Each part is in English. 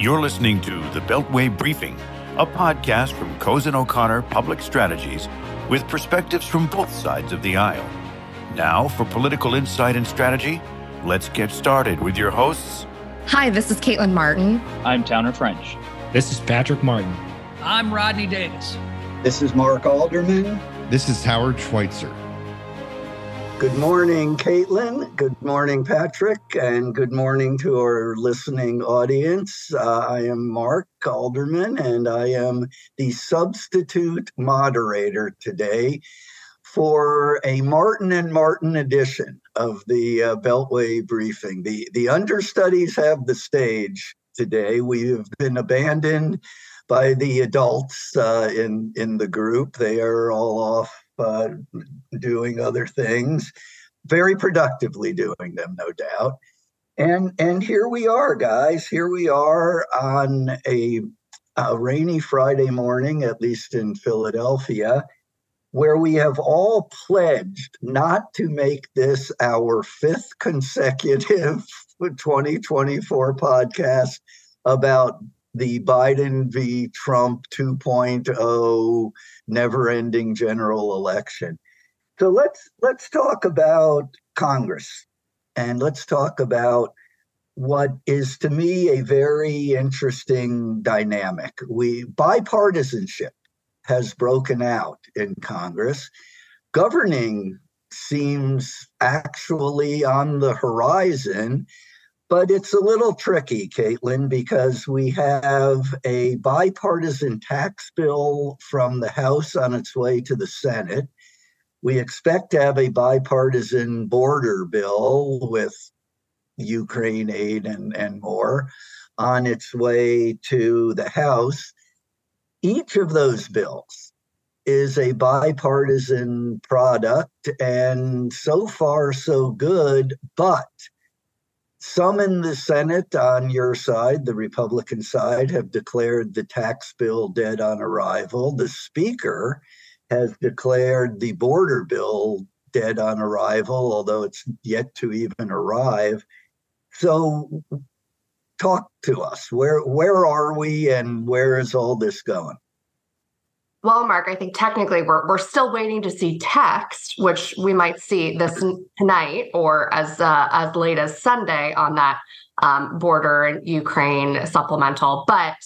You're listening to the Beltway Briefing, a podcast from Cozen O'Connor Public Strategies with perspectives from both sides of the aisle. Now, for political insight and strategy, let's get started with your hosts. Hi, this is Kaitlyn Martin. I'm Towner French. This is Patrick Martin. I'm Rodney Davis. This is Mark Alderman. This is Howard Schweitzer. Good morning, Kaitlyn. Good morning, Patrick. And good morning to our listening audience. Uh, I am Mark Alderman, and I am the substitute moderator today for a Martin and Martin edition of the uh, Beltway briefing. The, the understudies have the stage today. We have been abandoned by the adults uh, in in the group. They are all off uh, doing other things, very productively doing them, no doubt. And and here we are, guys. Here we are on a, a rainy Friday morning, at least in Philadelphia, where we have all pledged not to make this our fifth consecutive 2024 podcast about the Biden v. Trump 2.0 never-ending general election. So let's let's talk about Congress and let's talk about what is to me a very interesting dynamic. We bipartisanship has broken out in Congress. Governing seems actually on the horizon but it's a little tricky, Kaitlyn, because we have a bipartisan tax bill from the House on its way to the Senate. We expect to have a bipartisan border bill with Ukraine aid and, and more on its way to the House. Each of those bills is a bipartisan product, and so far, so good. But some in the Senate on your side, the Republican side, have declared the tax bill dead on arrival. The Speaker has declared the border bill dead on arrival, although it's yet to even arrive. So, talk to us. Where where are we, and where is all this going? Well, Mark, I think technically we're we're still waiting to see text, which we might see this tonight or as uh, as late as Sunday on that um, border Ukraine supplemental. But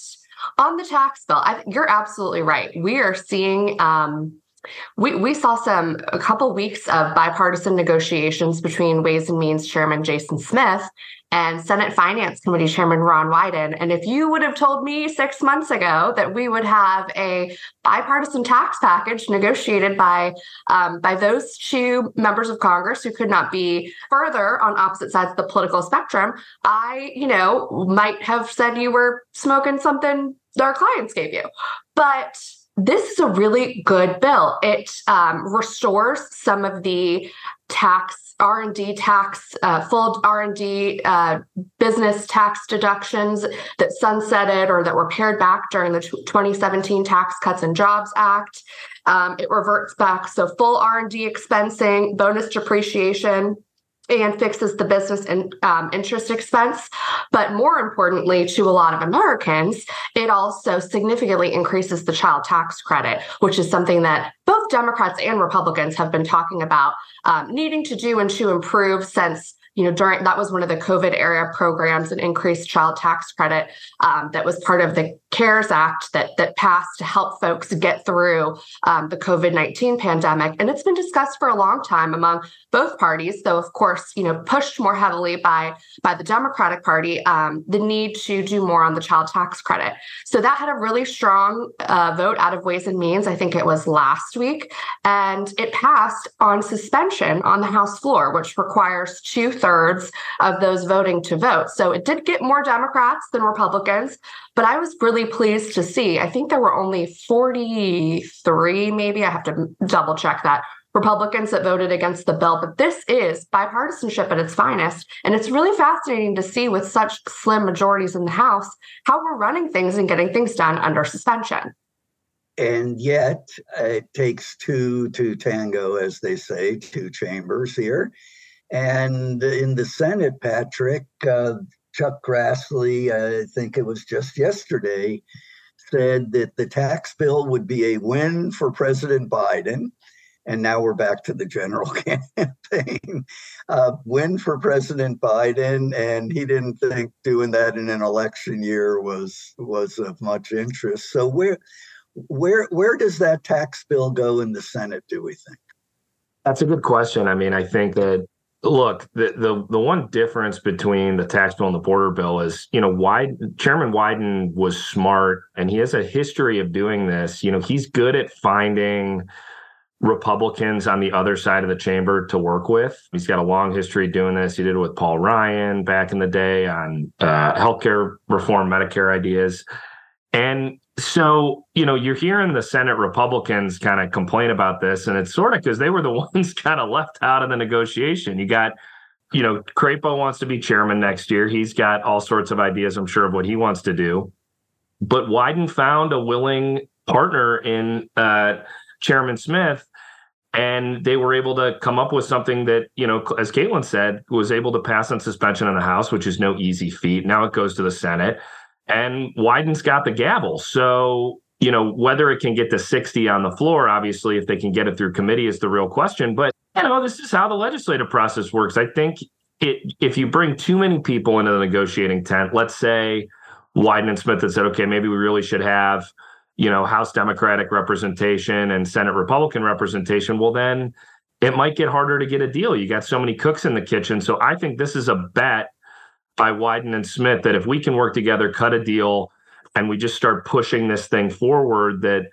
on the tax bill, I, you're absolutely right. We are seeing. Um, we, we saw some a couple weeks of bipartisan negotiations between Ways and Means Chairman Jason Smith and Senate Finance Committee Chairman Ron Wyden. And if you would have told me six months ago that we would have a bipartisan tax package negotiated by um, by those two members of Congress who could not be further on opposite sides of the political spectrum, I, you know, might have said you were smoking something our clients gave you. But this is a really good bill. It um, restores some of the tax r&d tax uh, full r&d uh, business tax deductions that sunsetted or that were pared back during the 2017 tax cuts and jobs act um, it reverts back so full r&d expensing bonus depreciation and fixes the business and um, interest expense. But more importantly, to a lot of Americans, it also significantly increases the child tax credit, which is something that both Democrats and Republicans have been talking about um, needing to do and to improve since you know, during that was one of the COVID era programs, an increased child tax credit um, that was part of the CARES Act that that passed to help folks get through um, the COVID nineteen pandemic, and it's been discussed for a long time among both parties. Though, of course, you know, pushed more heavily by by the Democratic Party, um, the need to do more on the child tax credit. So that had a really strong uh, vote out of Ways and Means. I think it was last week, and it passed on suspension on the House floor, which requires two thirds of those voting to vote. So it did get more Democrats than Republicans, but I was really pleased to see. I think there were only 43, maybe I have to double check that. Republicans that voted against the bill, but this is bipartisanship at its finest. And it's really fascinating to see with such slim majorities in the House how we're running things and getting things done under suspension. And yet, it takes two to tango, as they say, two chambers here. And in the Senate, Patrick, uh, Chuck Grassley, I think it was just yesterday, said that the tax bill would be a win for President Biden. And now we're back to the general campaign. Uh, win for President Biden, and he didn't think doing that in an election year was was of much interest. So where where where does that tax bill go in the Senate? Do we think? That's a good question. I mean, I think that look, the the the one difference between the tax bill and the border bill is, you know, Wyden, Chairman Wyden was smart and he has a history of doing this. You know, he's good at finding Republicans on the other side of the chamber to work with. He's got a long history doing this. He did it with Paul Ryan back in the day on uh, healthcare reform, Medicare ideas. And so, you know, you're hearing the Senate Republicans kind of complain about this, and it's sort of because they were the ones kind of left out of the negotiation. You got, you know, Crapo wants to be chairman next year. He's got all sorts of ideas, I'm sure, of what he wants to do. But Wyden found a willing partner in uh, Chairman Smith and they were able to come up with something that you know as kaitlyn said was able to pass on suspension in the house which is no easy feat now it goes to the senate and wyden's got the gavel so you know whether it can get to 60 on the floor obviously if they can get it through committee is the real question but you know this is how the legislative process works i think it if you bring too many people into the negotiating tent let's say wyden and smith had said okay maybe we really should have you know, House Democratic representation and Senate Republican representation, well, then it might get harder to get a deal. You got so many cooks in the kitchen. So I think this is a bet by Wyden and Smith that if we can work together, cut a deal, and we just start pushing this thing forward, that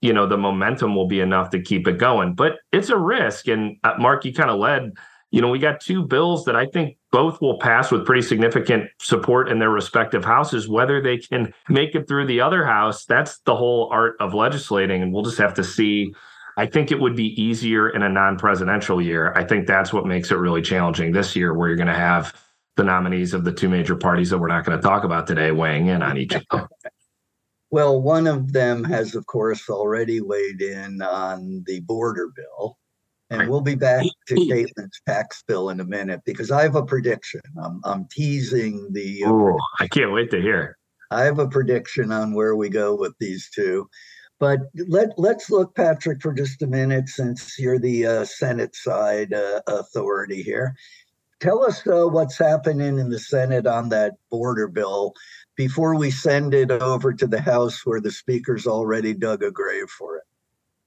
you know the momentum will be enough to keep it going. But it's a risk, and uh, Mark, you kind of led you know, we got two bills that I think both will pass with pretty significant support in their respective houses. Whether they can make it through the other house, that's the whole art of legislating. And we'll just have to see. I think it would be easier in a non presidential year. I think that's what makes it really challenging this year, where you're going to have the nominees of the two major parties that we're not going to talk about today weighing in on each other. Well, one of them has, of course, already weighed in on the border bill. And we'll be back to Kaitlyn's tax bill in a minute because I have a prediction. I'm, I'm teasing the. Oh, I can't wait to hear. I have a prediction on where we go with these two. But let, let's look, Patrick, for just a minute, since you're the uh, Senate side uh, authority here. Tell us uh, what's happening in the Senate on that border bill before we send it over to the House where the Speaker's already dug a grave for it.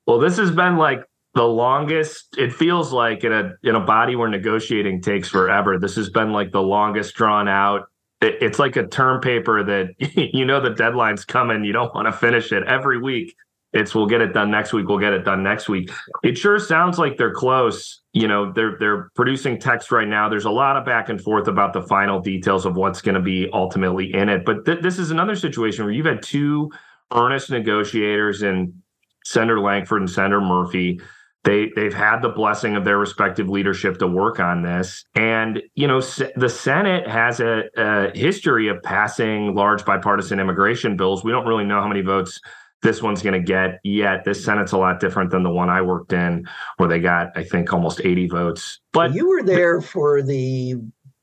Well, this has been like the longest it feels like in a in a body where negotiating takes forever this has been like the longest drawn out it, it's like a term paper that you know the deadline's coming you don't want to finish it every week it's we'll get it done next week we'll get it done next week. It sure sounds like they're close. You know they're they're producing text right now. There's a lot of back and forth about the final details of what's going to be ultimately in it. But th- this is another situation where you've had two earnest negotiators in senator Lankford and senator murphy. They they've had the blessing of their respective leadership to work on this. And you know the senate has a, a, history of passing large bipartisan immigration bills. We don't really know how many votes this one's going to get yet this senate's a lot different than the one i worked in where they got i think almost 80 votes but you were there for the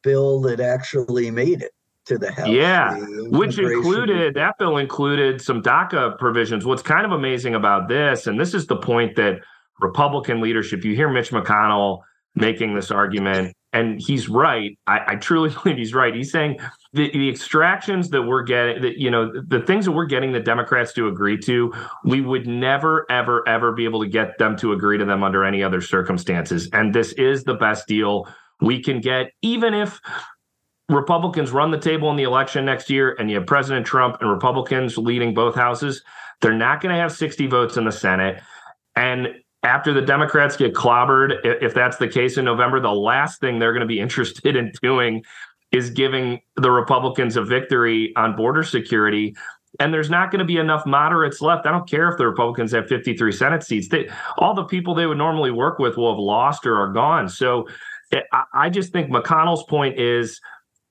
bill that actually made it to the House. Yeah, which included that bill included some DACA provisions. What's kind of amazing about this, and this is the point that Republican leadership. You hear Mitch McConnell making this argument, and he's right. I, I truly believe he's right. He's saying the, the extractions that we're getting, that you know, the things that we're getting the Democrats to agree to, we would never, ever, ever be able to get them to agree to them under any other circumstances. And this is the best deal we can get, even if Republicans run the table in the election next year and you have President Trump and Republicans leading both houses, they're not going to have 60 votes in the Senate. And after the Democrats get clobbered, if that's the case in November, the last thing they're going to be interested in doing is giving the Republicans a victory on border security. And there's not going to be enough moderates left. I don't care if the Republicans have 53 Senate seats. They, all the people they would normally work with will have lost or are gone. So I, I just think McConnell's point is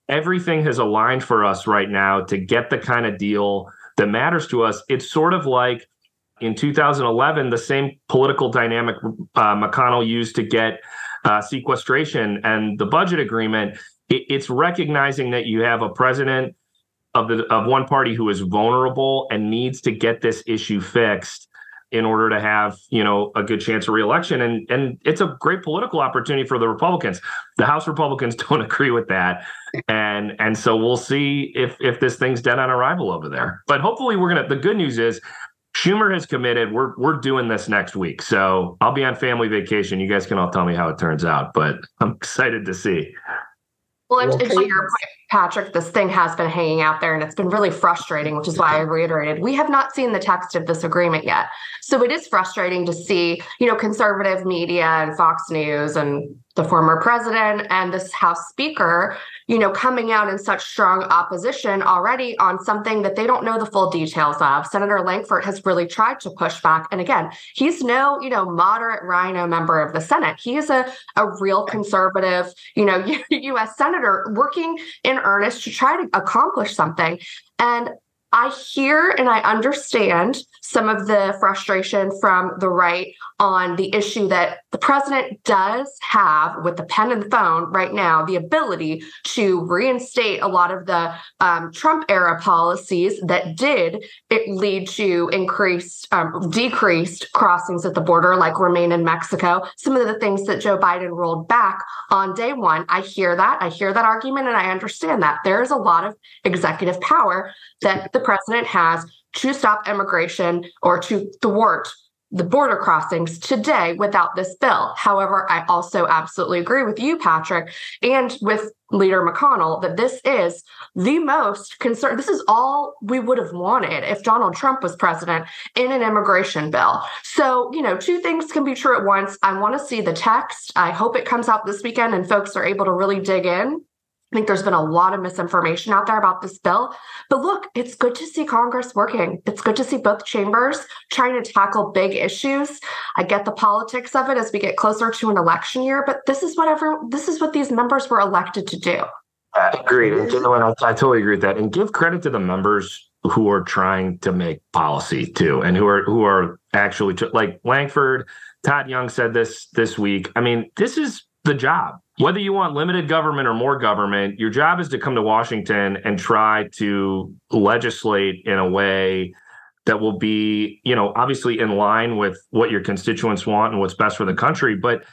everything has aligned for us right now to get the kind of deal that matters to us. It's sort of like in 2011, the same political dynamic uh, McConnell used to get uh, sequestration and the budget agreement it, it's recognizing that you have a president of the of one party who is vulnerable and needs to get this issue fixed in order to have you know a good chance of reelection. And and it's a great political opportunity for the republicans. The house republicans don't agree with that. And and so we'll see if if this thing's dead on arrival over there. But hopefully we're gonna the good news is schumer has committed we're we're doing this next week. So i'll be on family vacation. You guys can all tell me how it turns out but i'm excited to see. Well, and, and to your point, Patrick, this thing has been hanging out there and it's been really frustrating, which is why I reiterated we have not seen the text of this agreement yet. So it is frustrating to see, you know, conservative media and Fox News and the former president and this House Speaker, you know, coming out in such strong opposition already on something that they don't know the full details of. Senator Lankford has really tried to push back. And again, he's no, you know, moderate RINO member of the Senate. He is a, a real conservative, you know, U.S. senator working in earnest to try to accomplish something. And I hear and I understand some of the frustration from the right on the issue that the president does have with the pen and the phone right now the ability to reinstate a lot of the um, Trump era policies that did lead to increased, um, decreased crossings at the border, like remain in Mexico. Some of the things that Joe Biden rolled back on day one. I hear that. I hear that argument and I understand that. There is a lot of executive power that the president has to stop immigration or to thwart the border crossings today without this bill. However, I also absolutely agree with you, Patrick, and with Leader McConnell that this is the most concern. This is all we would have wanted if Donald Trump was president in an immigration bill. So, you know, two things can be true at once. I want to see the text. I hope it comes out this weekend and folks are able to really dig in I think there's been a lot of misinformation out there about this bill. But look, it's good to see Congress working. It's good to see both chambers trying to tackle big issues. I get the politics of it as we get closer to an election year, but this is what whatever this is what these members were elected to do. Agreed. I totally agree with that. And give credit to the members who are trying to make policy too, and who are who are actually like Lankford, Todd Young said this this week. I mean, this is the job whether you want limited government or more government, your job is to come to Washington and try to legislate in a way that will be, you know, obviously in line with what your constituents want and what's best for the country. But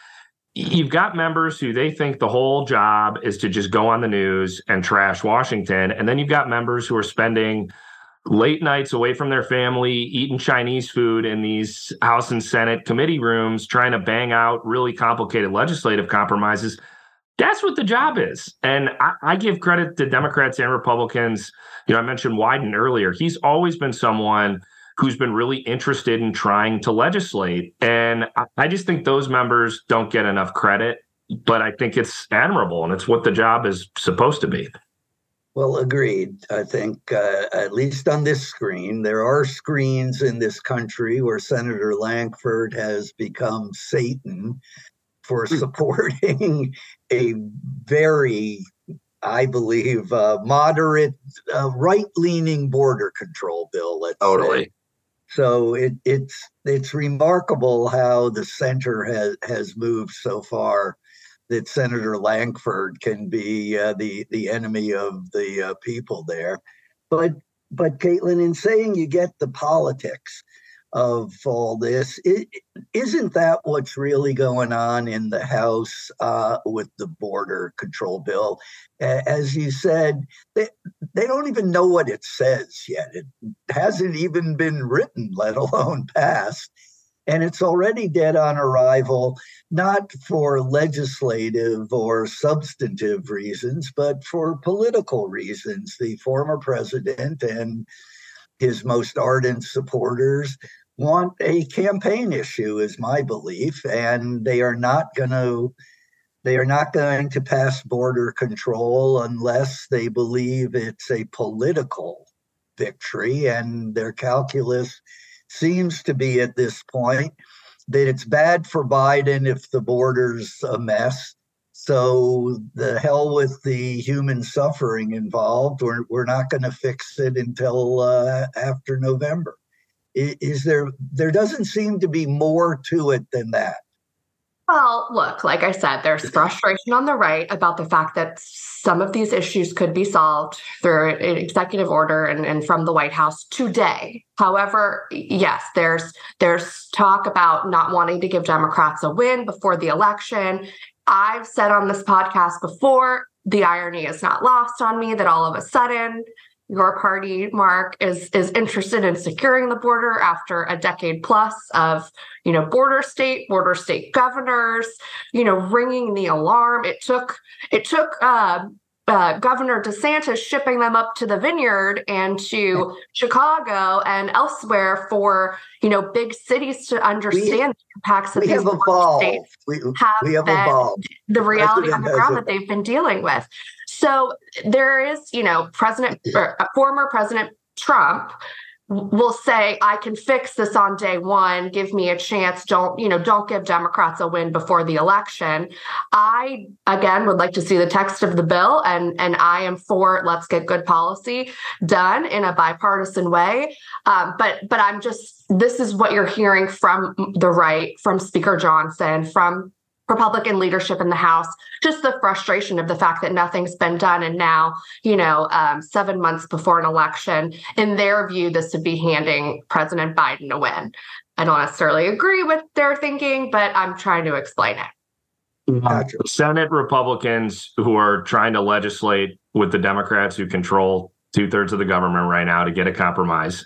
you've got members who they think the whole job is to just go on the news and trash Washington. And then you've got members who are spending late nights away from their family, eating Chinese food in these House and Senate committee rooms, trying to bang out really complicated legislative compromises that's what the job is. And I, I, give credit to Democrats and Republicans. You know, I mentioned Wyden earlier. He's always been someone who's been really interested in trying to legislate. And I, I just think those members don't get enough credit, but I think it's admirable and it's what the job is supposed to be. Well, agreed. I think, uh, at least on this screen, there are screens in this country where Senator Lankford has become Satan for hmm. supporting a very, I believe, uh, moderate, uh, right-leaning border control bill. Totally. Say. So it, it's it's remarkable how the center has has moved so far. That Senator Lankford can be uh, the the enemy of the uh, people there, but but Kaitlyn, in saying you get the politics, of all this. is not that what's really going on in the House uh, with the border control bill? As you said, they, they don't even know what it says yet. It hasn't even been written, let alone passed. And it's already dead on arrival, not for legislative or substantive reasons, but for political reasons. The former president and his most ardent supporters want a campaign issue is my belief and they are not going to they are not going to pass border control unless they believe it's a political victory and their calculus seems to be at this point that it's bad for Biden if the border's a mess so the hell with the human suffering involved. We're, we're not going to fix it until uh, after November. Is, is there? There doesn't seem to be more to it than that. Well, look, like I said, there's frustration on the right about the fact that some of these issues could be solved through an executive order and, and from the White House today. However, yes, there's there's talk about not wanting to give Democrats a win before the election. I've said on this podcast before, the irony is not lost on me that all of a sudden your party, Mark, is is interested in securing the border after a decade plus of you know border state, border state governors, you know, ringing the alarm. It took it took uh, uh, Governor DeSantis shipping them up to the vineyard and to Chicago and elsewhere for you know big cities to understand we, the impacts of we these have states we, have, we have evolved. the reality on the ground that they've been dealing with. So there is, you know, President, former President Trump will say i can fix this on day one. Give me a chance. Don't you know don't give democrats a win before the election. I again would like to see the text of the bill and and i am for let's get good policy done in a bipartisan way. Um, but but i'm just this is what you're hearing from the right from speaker johnson from Republican leadership in the House, just the frustration of the fact that nothing's been done. And now, you know, um, seven months before an election, in their view, this would be handing President Biden a win. I don't necessarily agree with their thinking, but I'm trying to explain it. Gotcha. Senate Republicans who are trying to legislate with the Democrats who control two thirds of the government right now to get a compromise.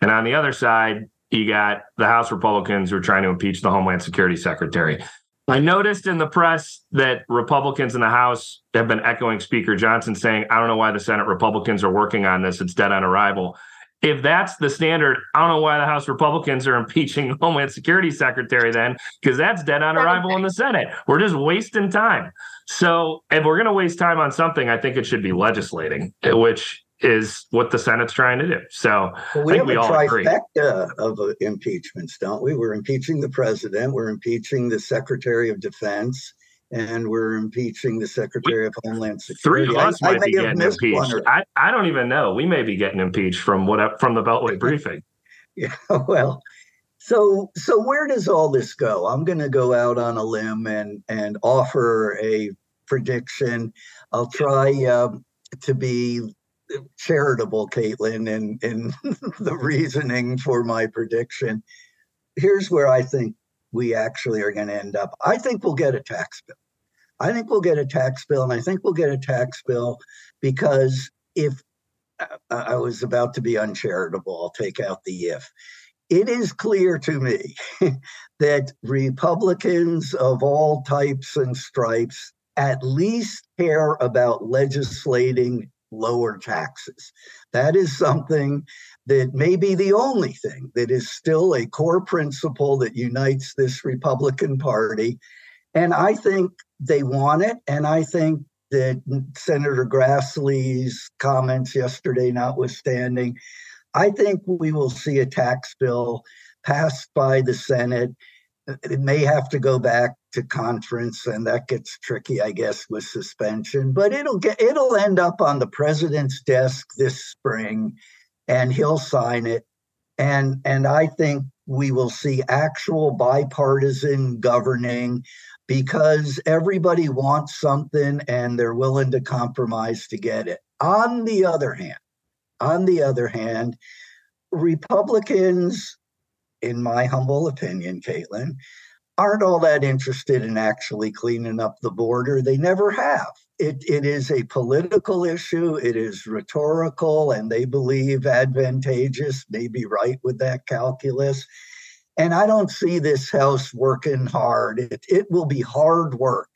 And on the other side, you got the House Republicans who are trying to impeach the Homeland Security Secretary. I noticed in the press that Republicans in the House have been echoing Speaker Johnson saying, I don't know why the Senate Republicans are working on this. It's dead on arrival. If that's the standard, I don't know why the House Republicans are impeaching Homeland Security Secretary then, because that's dead on arrival in the Senate. We're just wasting time. So if we're going to waste time on something, I think it should be legislating, eh, which is what the Senate's trying to do. So well, we I have we a all agree. of uh, impeachments, don't we? We're impeaching the president, we're impeaching the Secretary of Defense, and we're impeaching the Secretary of Homeland Security. Three of us I, might I be getting impeached. Or... I, I don't even know. We may be getting impeached from what from the Beltway briefing. Yeah, well, so so where does all this go? I'm going to go out on a limb and and offer a prediction. I'll try um, to be charitable, Kaitlyn, in, in the reasoning for my prediction. Here's where I think we actually are going to end up. I think we'll get a tax bill. I think we'll get a tax bill, and I think we'll get a tax bill because if uh, I was about to be uncharitable, I'll take out the if. It is clear to me that Republicans of all types and stripes at least care about legislating lower taxes. That is something that may be the only thing that is still a core principle that unites this Republican Party. And I think they want it. And I think that Senator Grassley's comments yesterday notwithstanding, I think we will see a tax bill passed by the Senate. It may have to go back to conference and that gets tricky i guess with suspension but it'll get it'll end up on the president's desk this spring and he'll sign it. And and i think we will see actual bipartisan governing because everybody wants something and they're willing to compromise to get it. On the other hand on the other hand republicans in my humble opinion kaitlyn aren't all that interested in actually cleaning up the border. They never have. It, it is a political issue, it is rhetorical, and they believe advantageous, maybe right with that calculus. And I don't see this House working hard. It, it will be hard work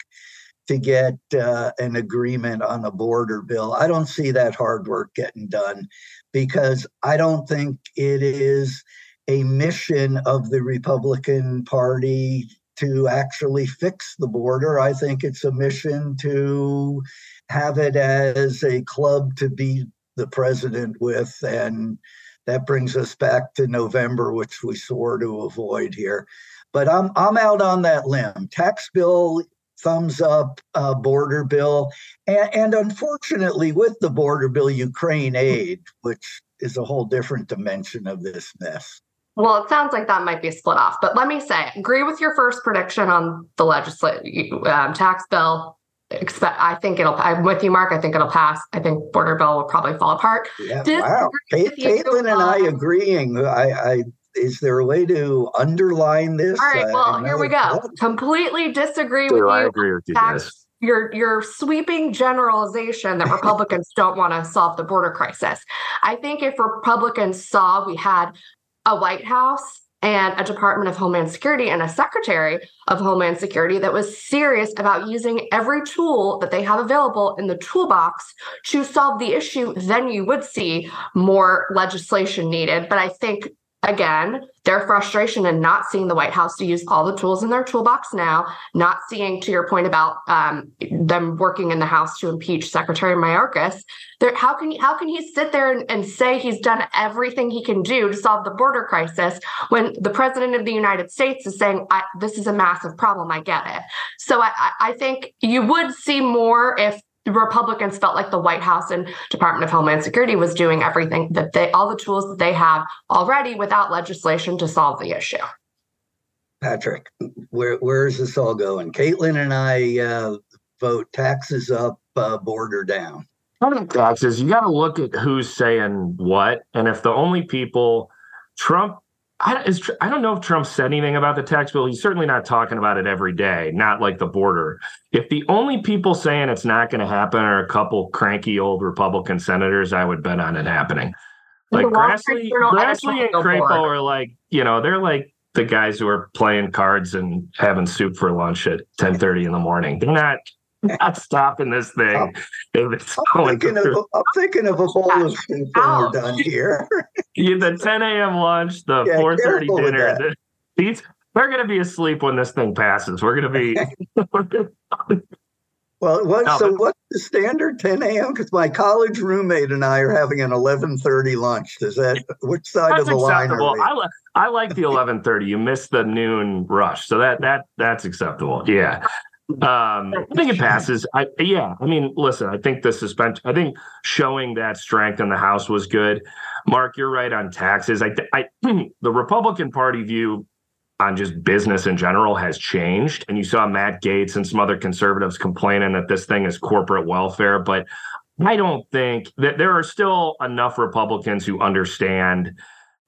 to get uh, an agreement on a border bill. I don't see that hard work getting done because I don't think it is a mission of the Republican Party to actually fix the border. I think it's a mission to have it as a club to beat the president with. And that brings us back to November, which we swore to avoid here. But I'm I'm out on that limb. Tax bill, thumbs up, uh, border bill, and, and unfortunately, with the border bill, Ukraine aid, which is a whole different dimension of this mess. Well, it sounds like that might be split off, but let me say, agree with your first prediction on the legislative um, tax bill. Expect, I think it'll. I'm with you, Mark. I think it'll pass. I think border bill will probably fall apart. Yeah, wow. Kaitlyn and I agreeing. I, I is there a way to underline this? All right. Well, here we go. Completely disagree with you. I agree with you. Tax, your your sweeping generalization that Republicans don't want to solve the border crisis. I think if Republicans saw we had a White House and a Department of Homeland Security and a Secretary of Homeland Security that was serious about using every tool that they have available in the toolbox to solve the issue, then you would see more legislation needed. But I think again, their frustration and not seeing the White House to use all the tools in their toolbox now, not seeing, to your point about um, them working in the House to impeach Secretary Mayorkas. How can how can he sit there and, and say he's done everything he can do to solve the border crisis when the president of the United States is saying this is a massive problem? I get it. So I, I think you would see more if Republicans felt like the White House and Department of Homeland Security was doing everything that they, all the tools that they have already without legislation to solve the issue. Patrick, where where is this all going? Kaitlyn and I uh, vote taxes up, uh, border down. Taxes. You got to look at who's saying what, and if the only people Trump I, is, I don't know if Trump said anything about the tax bill. He's certainly not talking about it every day, not like the border. If the only people saying it's not going to happen are a couple cranky old Republican senators, I would bet on it happening. Like Grassley, Grassley and Crapo are like, you know, they're like the guys who are playing cards and having soup for lunch at 10 30 in the morning. They're not not stopping this thing. Oh. I'm, I'm thinking, of, I'm thinking of a bowl of soup when we're oh. done here. the 10 a.m. lunch, the yeah, 4:30 dinner. The, these they're going to be asleep when this thing passes. We're going to be. well, what, no, so but, what's the standard 10 a.m.? Because my college roommate and I are having an 11:30 lunch. Does that which side of the line are we? I, I like the 11:30. You missed the noon rush, so that that that's acceptable. Yeah. Um, I think it passes. I yeah. I mean, listen. I think the suspension. I think showing that strength in the House was good. Mark, you're right on taxes. I, I the Republican Party view on just business in general has changed, and you saw Matt Gaetz and some other conservatives complaining that this thing is corporate welfare, but. I don't think that there are still enough Republicans who understand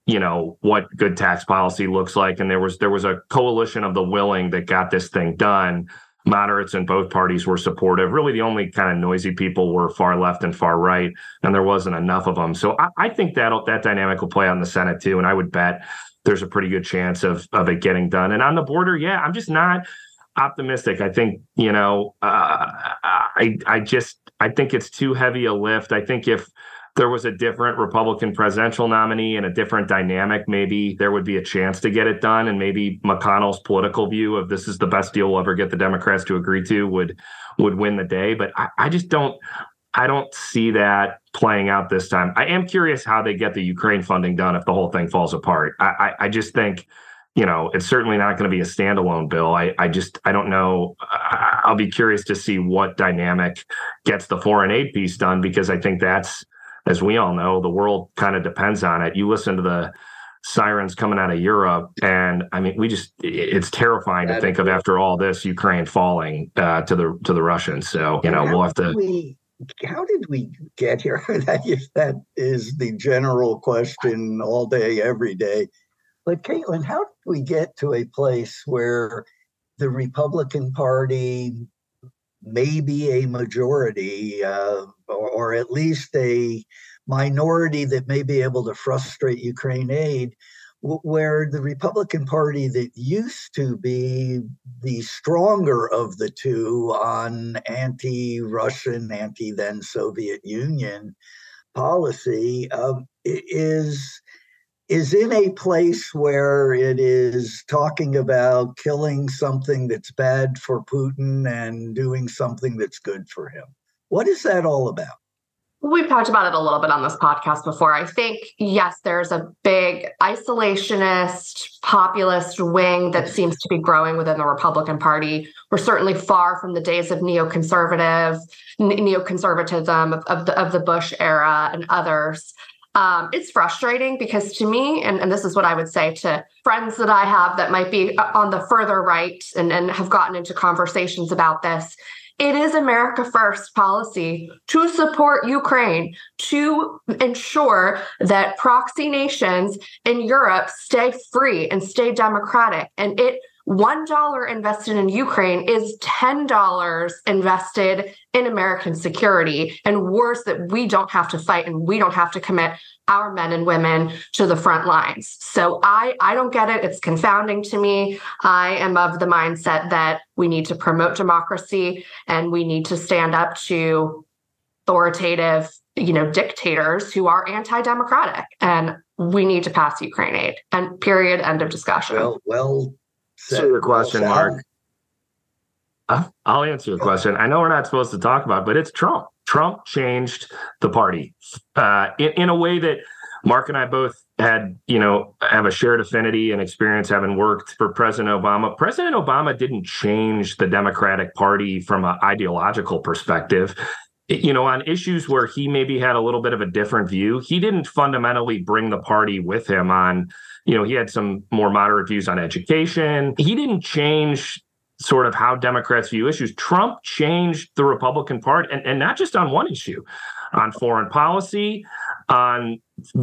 you know what good tax policy looks like and there was there was a coalition of the willing that got this thing done moderates in both parties were supportive. Really, the only kind of noisy people were far left and far right, and there wasn't enough of them. So I, I think that that dynamic will play on the Senate too, and I would bet there's a pretty good chance of of it getting done. And on the border, yeah, I'm just not optimistic. I think you know, uh, I I just I think it's too heavy a lift. I think if there was a different Republican presidential nominee and a different dynamic, maybe there would be a chance to get it done. And maybe McConnell's political view of this is the best deal we'll ever get the Democrats to agree to would would win the day. But I, I just don't I don't see that playing out this time. I am curious how they get the Ukraine funding done if the whole thing falls apart. I, I, I just think, you know, it's certainly not going to be a standalone bill. I, I just, I don't know. I'll be curious to see what dynamic gets the foreign aid piece done because I think that's as we all know, the world kind of depends on it. You listen to the sirens coming out of Europe, and I mean, we just it's terrifying that to think of after all this Ukraine falling uh, to the to the Russians. So you know, we'll have to. We, how did we get here? that, is, that is the general question all day, every day. But Kaitlyn, how did we get to a place where the Republican Party maybe a majority, uh, or, or, at least a minority that may be able to frustrate Ukraine aid, w- where the Republican Party that used to be the stronger of the two on anti Russian, anti then Soviet Union policy um, is is in a place where it is talking about killing something that's bad for Putin and doing something that's good for him. What is that all about? We've talked about it a little bit on this podcast before. I think, yes, there's a big isolationist, populist wing that seems to be growing within the Republican Party. We're certainly far from the days of neoconservative, neoconservatism of, of the of the Bush era and others. Um, it's frustrating because to me, and, and this is what I would say to friends that I have that might be uh, on the further right and, and have gotten into conversations about this, it is America First policy to support Ukraine, to ensure that proxy nations in Europe stay free and stay democratic. And it $1 invested in Ukraine is $10 invested in American security and wars that we don't have to fight and we don't have to commit our men and women to the front lines. So I I don't get it. It's confounding to me. I am of the mindset that we need to promote democracy and we need to stand up to authoritative, you know, dictators who are anti-democratic and we need to pass Ukraine aid. And period end of discussion. Well, well answer your question, Mark. I'll answer your question. I know we're not supposed to talk about, it, but it's Trump. Trump changed the party uh, in, in a way that Mark and I both had, you know, have a shared affinity and experience having worked for President Obama. President Obama didn't change the Democratic Party from an ideological perspective. You know, on issues where he maybe had a little bit of a different view, he didn't fundamentally bring the party with him on, you know, he had some more moderate views on education. He didn't change sort of how Democrats view issues. Trump changed the Republican Party, and, and not just on one issue, on foreign policy, on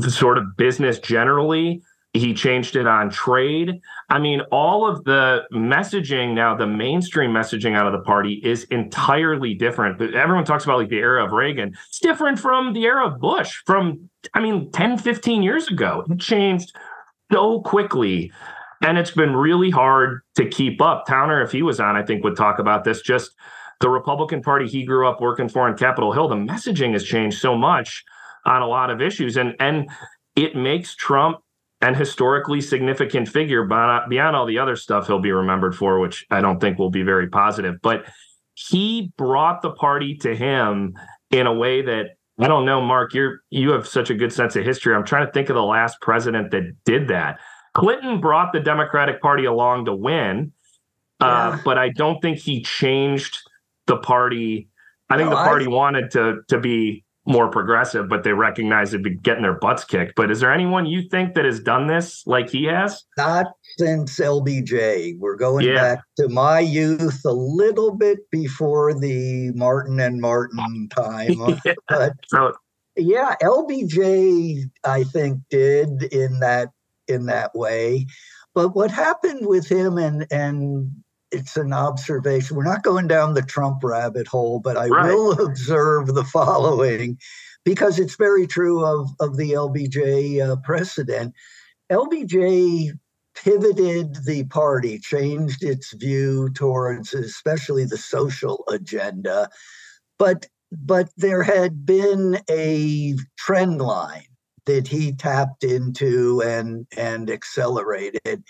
sort of business generally. He changed it on trade. I mean, all of the messaging now, the mainstream messaging out of the party is entirely different. Everyone talks about like the era of Reagan. It's different from the era of Bush, from, I mean, 10, 15 years ago. It changed so quickly and it's been really hard to keep up. Towner, if he was on, I think would talk about this. Just the Republican Party he grew up working for in Capitol Hill, the messaging has changed so much on a lot of issues, and and it makes Trump an historically significant figure uh, beyond all the other stuff he'll be remembered for, which I don't think will be very positive. But he brought the party to him in a way that I don't know, Mark. You're you have such a good sense of history. I'm trying to think of the last president that did that. Clinton brought the Democratic Party along to win, uh, but I don't think he changed the party. I think no, the party I, wanted to to be more progressive, but they recognize they'd be getting their butts kicked. But is there anyone you think that has done this like he has? Not since LBJ. We're going yeah. back to my youth a little bit before the Martin and Martin time. Uh, yeah. But so, yeah, LBJ, I think, did in that in that way. But what happened with him, and and it's an observation. We're not going down the Trump rabbit hole, but I right. will observe the following because it's very true of of the LBJ uh, precedent. LBJ pivoted the party, changed its view towards especially the social agenda, but but there had been a trend line that he tapped into and and accelerated.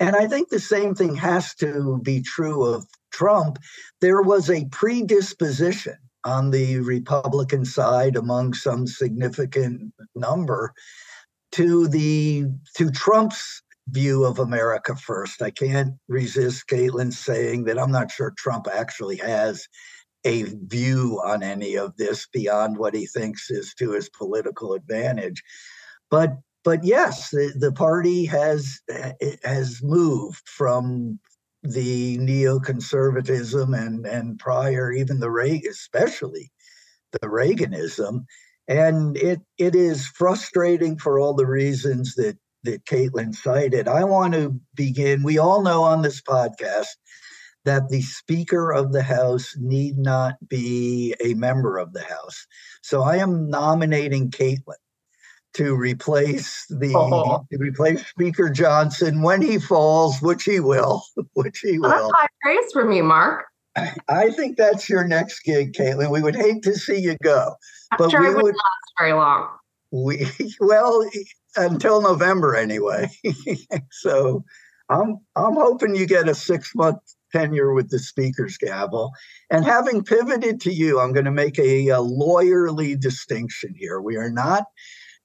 And I think the same thing has to be true of Trump. There was a predisposition on the Republican side among some significant number to the to Trump's view of America first. I can't resist Kaitlyn saying that I'm not sure Trump actually has a view on any of this beyond what he thinks is to his political advantage. But but yes, the, the party has eh, eh, has moved from the neoconservatism and and prior even the Reagan, especially the Reaganism, and it it is frustrating for all the reasons that that Kaitlyn cited. I want to begin. We all know on this podcast that the Speaker of the House need not be a member of the House. So I am nominating Kaitlyn to replace the oh. to replace Speaker Johnson when he falls, which he will, which he will. That's high praise for me, Mark. I think that's your next gig, Kaitlyn. We would hate to see you go, I'm but sure we would last very long. We well until November anyway. so I'm I'm hoping you get a six month tenure with the speaker's gavel. And having pivoted to you, I'm going to make a, a lawyerly distinction here. We are not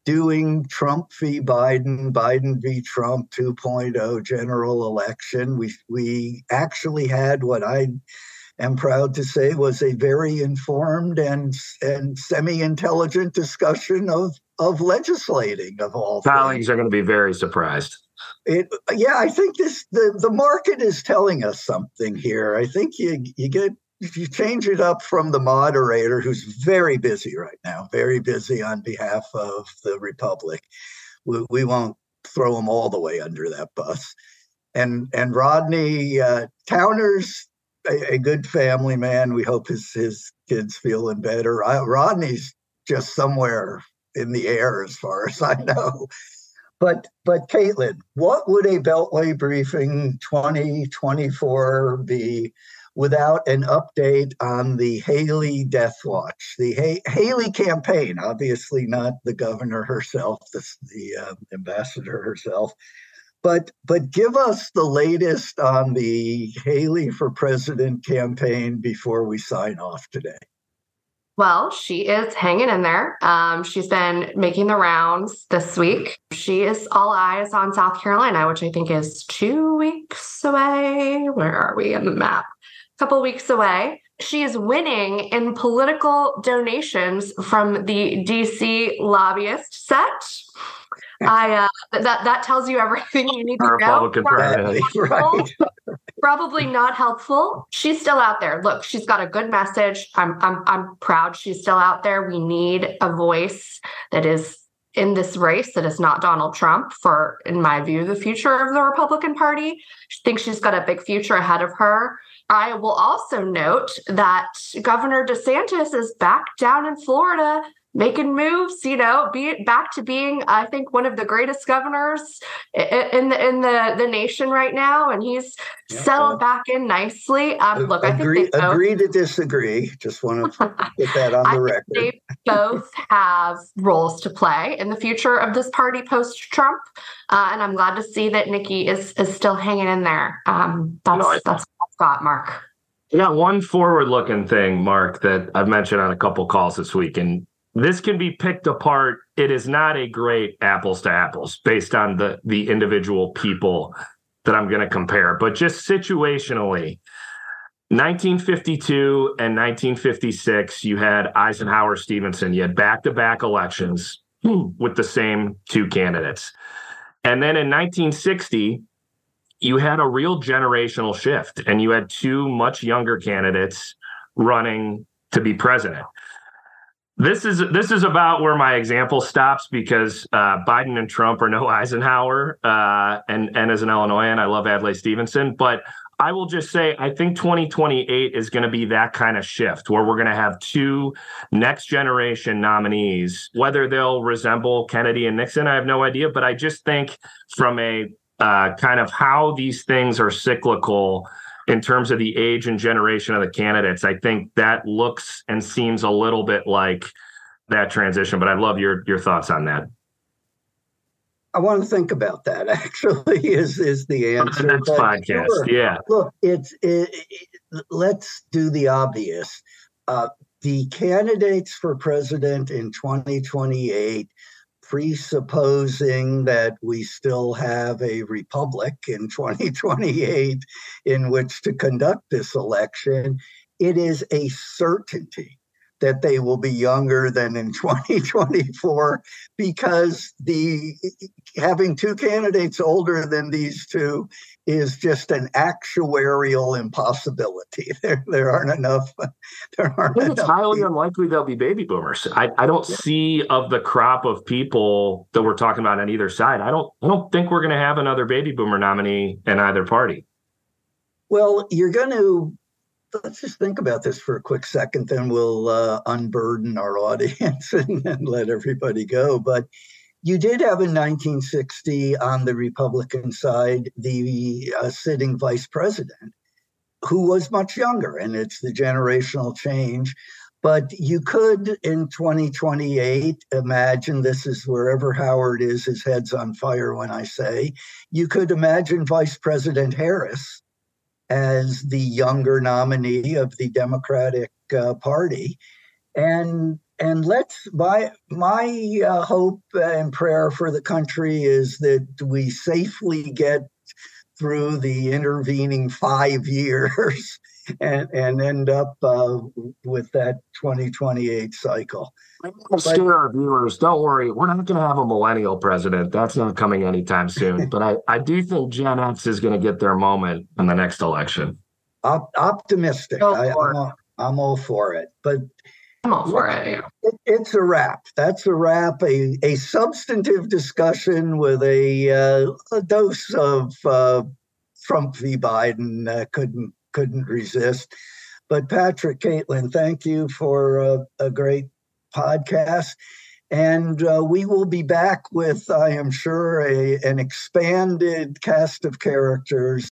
doing Trump v. Biden, Biden v. Trump 2.0 general election. We we actually had what I am proud to say was a very informed and and semi-intelligent discussion of of legislating of all colleagues are going to be very surprised. It, yeah, I think this the the market is telling us something here. I think you you get if you change it up from the moderator, who's very busy right now, very busy on behalf of the Republic. We, we won't throw him all the way under that bus. And and Rodney uh, Towner's a, a, good family man. We hope his his kids feeling better. I, Rodney's just somewhere in the air, as far as I know. But but Kaitlyn, what would a Beltway briefing 2024 be without an update on the Haley Death Watch, the ha- Haley campaign? Obviously, not the governor herself, the, the uh, ambassador herself. But but give us the latest on the Haley for President campaign before we sign off today. Well, she is hanging in there. Um, she's been making the rounds this week. She is all eyes on South Carolina, which I think is two weeks away. Where are we on the map? Couple weeks away. She is winning in political donations from the DC lobbyist set. I uh, that that tells you everything you need to know. Probably, right. probably not helpful. She's still out there. Look, she's got a good message. I'm I'm I'm proud she's still out there. We need a voice that is in this race that is not Donald Trump for, in my view, the future of the Republican Party. I think she's got a big future ahead of her. I will also note that Governor DeSantis is back down in Florida making moves, you know, be back to being, I think, one of the greatest governors in the in the the nation right now, and he's yeah, settled back in nicely. Um, look, agree, I think they both, agree to disagree. Just want to get that on the record. They both have roles to play in the future of this party post Trump, uh, and I'm glad to see that Nikki is is still hanging in there. Um, that's no, I, that's Scott Mark. I got one forward looking thing, Mark, that I've mentioned on a couple calls this week, and this can be picked apart. It is not a great apples to apples based on the the individual people that I'm going to compare, but just situationally. 1952 and 1956, you had Eisenhower Stevenson. You had back to back elections with the same two candidates. And then in 1960, you had a real generational shift and you had two much younger candidates running to be president. This is this is about where my example stops because uh, Biden and Trump are no Eisenhower, uh, and and as an Illinoisan, I love Adlai Stevenson, but I will just say I think 2028 is going to be that kind of shift where we're going to have two next generation nominees. Whether they'll resemble Kennedy and Nixon, I have no idea, but I just think from a uh, kind of how these things are cyclical in terms of the age and generation of the candidates, I think that looks and seems a little bit like that transition. But I'd love your your thoughts on that. I want to think about that. Actually, is is the answer? The next podcast, sure. yeah. Look, it's it, it, let's do the obvious. Uh, the candidates for president in 2028 presupposing that we still have a republic in 2028 in which to conduct this election, it is a certainty that they will be younger than in 2024 because the having two candidates older than these two is just an actuarial impossibility. There, there aren't enough. There aren't. it's highly people. unlikely they'll be baby boomers. I, I don't yeah. see of the crop of people that we're talking about on either side. I don't. I don't think we're going to have another baby boomer nominee in either party. Well, you're going to. Let's just think about this for a quick second, then we'll uh, unburden our audience and, and let everybody go. But you did have in 1960 on the Republican side the uh, sitting vice president who was much younger, and it's the generational change. But you could in 2028 imagine this is wherever Howard is, his head's on fire when I say, you could imagine Vice President Harris as the younger nominee of the Democratic uh, Party. And and let's my my uh, hope and prayer for the country is that we safely get through the intervening five years and and end up uh, with that 2028 cycle. I'm almost Scare our viewers. Don't worry, we're not going to have a millennial president. That's not coming anytime soon. but I, I do think Gen X is going to get their moment in the next election. Op- optimistic. I, am all, I'm all for it. But I'm all for it. it. It's a wrap. That's a wrap. A, a substantive discussion with a, uh, a dose of uh, Trump v. Biden uh, couldn't couldn't resist. But Patrick, Kaitlyn, thank you for uh, a great podcast. And uh, we will be back with, I am sure, a, an expanded cast of characters